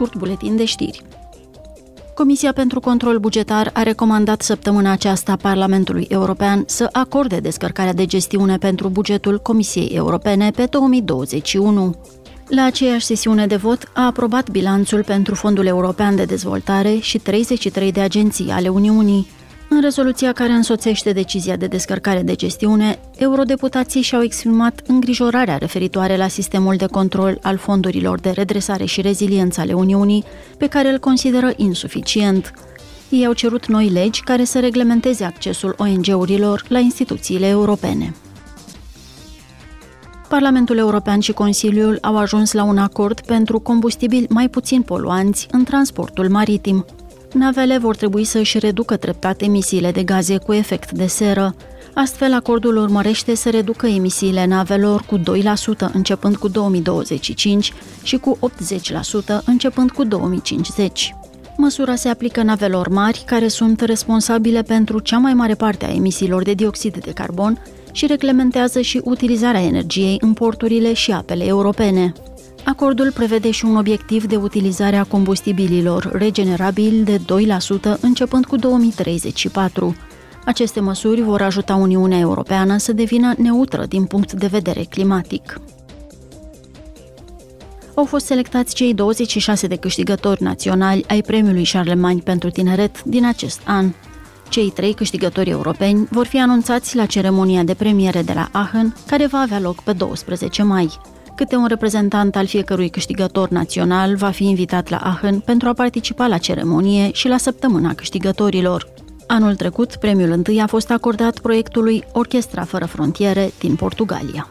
scurt buletin de știri. Comisia pentru Control Bugetar a recomandat săptămâna aceasta Parlamentului European să acorde descărcarea de gestiune pentru bugetul Comisiei Europene pe 2021. La aceeași sesiune de vot a aprobat bilanțul pentru Fondul European de Dezvoltare și 33 de agenții ale Uniunii. În rezoluția care însoțește decizia de descărcare de gestiune, eurodeputații și-au exprimat îngrijorarea referitoare la sistemul de control al fondurilor de redresare și reziliență ale Uniunii, pe care îl consideră insuficient. Ei au cerut noi legi care să reglementeze accesul ONG-urilor la instituțiile europene. Parlamentul European și Consiliul au ajuns la un acord pentru combustibili mai puțin poluanți în transportul maritim. Navele vor trebui să își reducă treptat emisiile de gaze cu efect de seră. Astfel, acordul urmărește să reducă emisiile navelor cu 2% începând cu 2025 și cu 80% începând cu 2050. Măsura se aplică navelor mari, care sunt responsabile pentru cea mai mare parte a emisiilor de dioxid de carbon și reglementează și utilizarea energiei în porturile și apele europene. Acordul prevede și un obiectiv de utilizare a combustibililor regenerabili de 2% începând cu 2034. Aceste măsuri vor ajuta Uniunea Europeană să devină neutră din punct de vedere climatic. Au fost selectați cei 26 de câștigători naționali ai premiului Charlemagne pentru tineret din acest an. Cei trei câștigători europeni vor fi anunțați la ceremonia de premiere de la Aachen, care va avea loc pe 12 mai. Câte un reprezentant al fiecărui câștigător național va fi invitat la Aachen pentru a participa la ceremonie și la săptămâna câștigătorilor. Anul trecut, premiul întâi a fost acordat proiectului Orchestra fără frontiere din Portugalia.